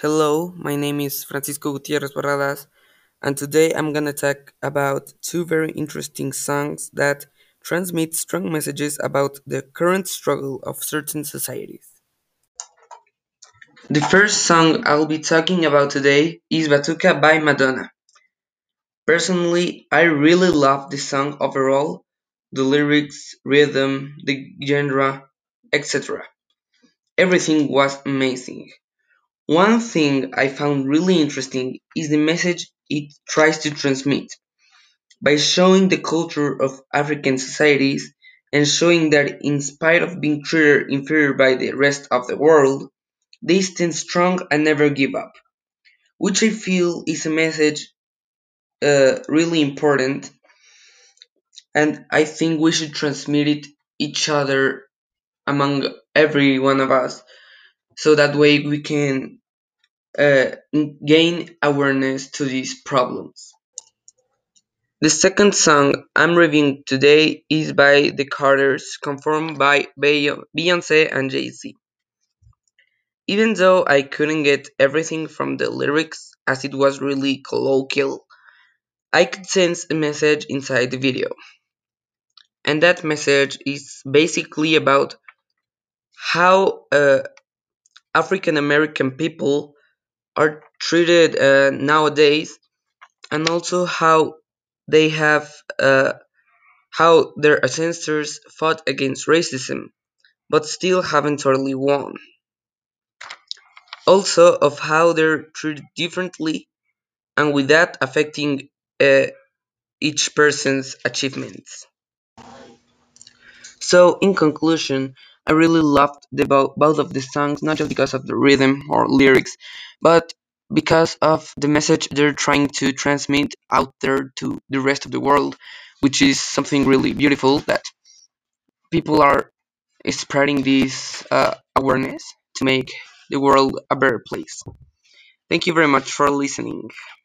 Hello, my name is Francisco Gutierrez Barradas, and today I'm gonna talk about two very interesting songs that transmit strong messages about the current struggle of certain societies. The first song I'll be talking about today is Batuka by Madonna. Personally, I really love the song overall, the lyrics, rhythm, the genre, etc. Everything was amazing. One thing I found really interesting is the message it tries to transmit. By showing the culture of African societies and showing that in spite of being treated inferior by the rest of the world, they stand strong and never give up, which I feel is a message uh, really important and I think we should transmit it each other among every one of us so that way we can uh, gain awareness to these problems. The second song I'm reviewing today is by The Carters, performed by Beyonce and Jay Z. Even though I couldn't get everything from the lyrics, as it was really colloquial, I could sense a message inside the video. And that message is basically about how uh, African American people are treated uh, nowadays and also how they have uh, how their ancestors fought against racism but still haven't totally won. Also of how they're treated differently and with that affecting uh, each person's achievements. So in conclusion i really loved the bo- both of the songs not just because of the rhythm or lyrics but because of the message they're trying to transmit out there to the rest of the world which is something really beautiful that people are spreading this uh, awareness to make the world a better place. Thank you very much for listening.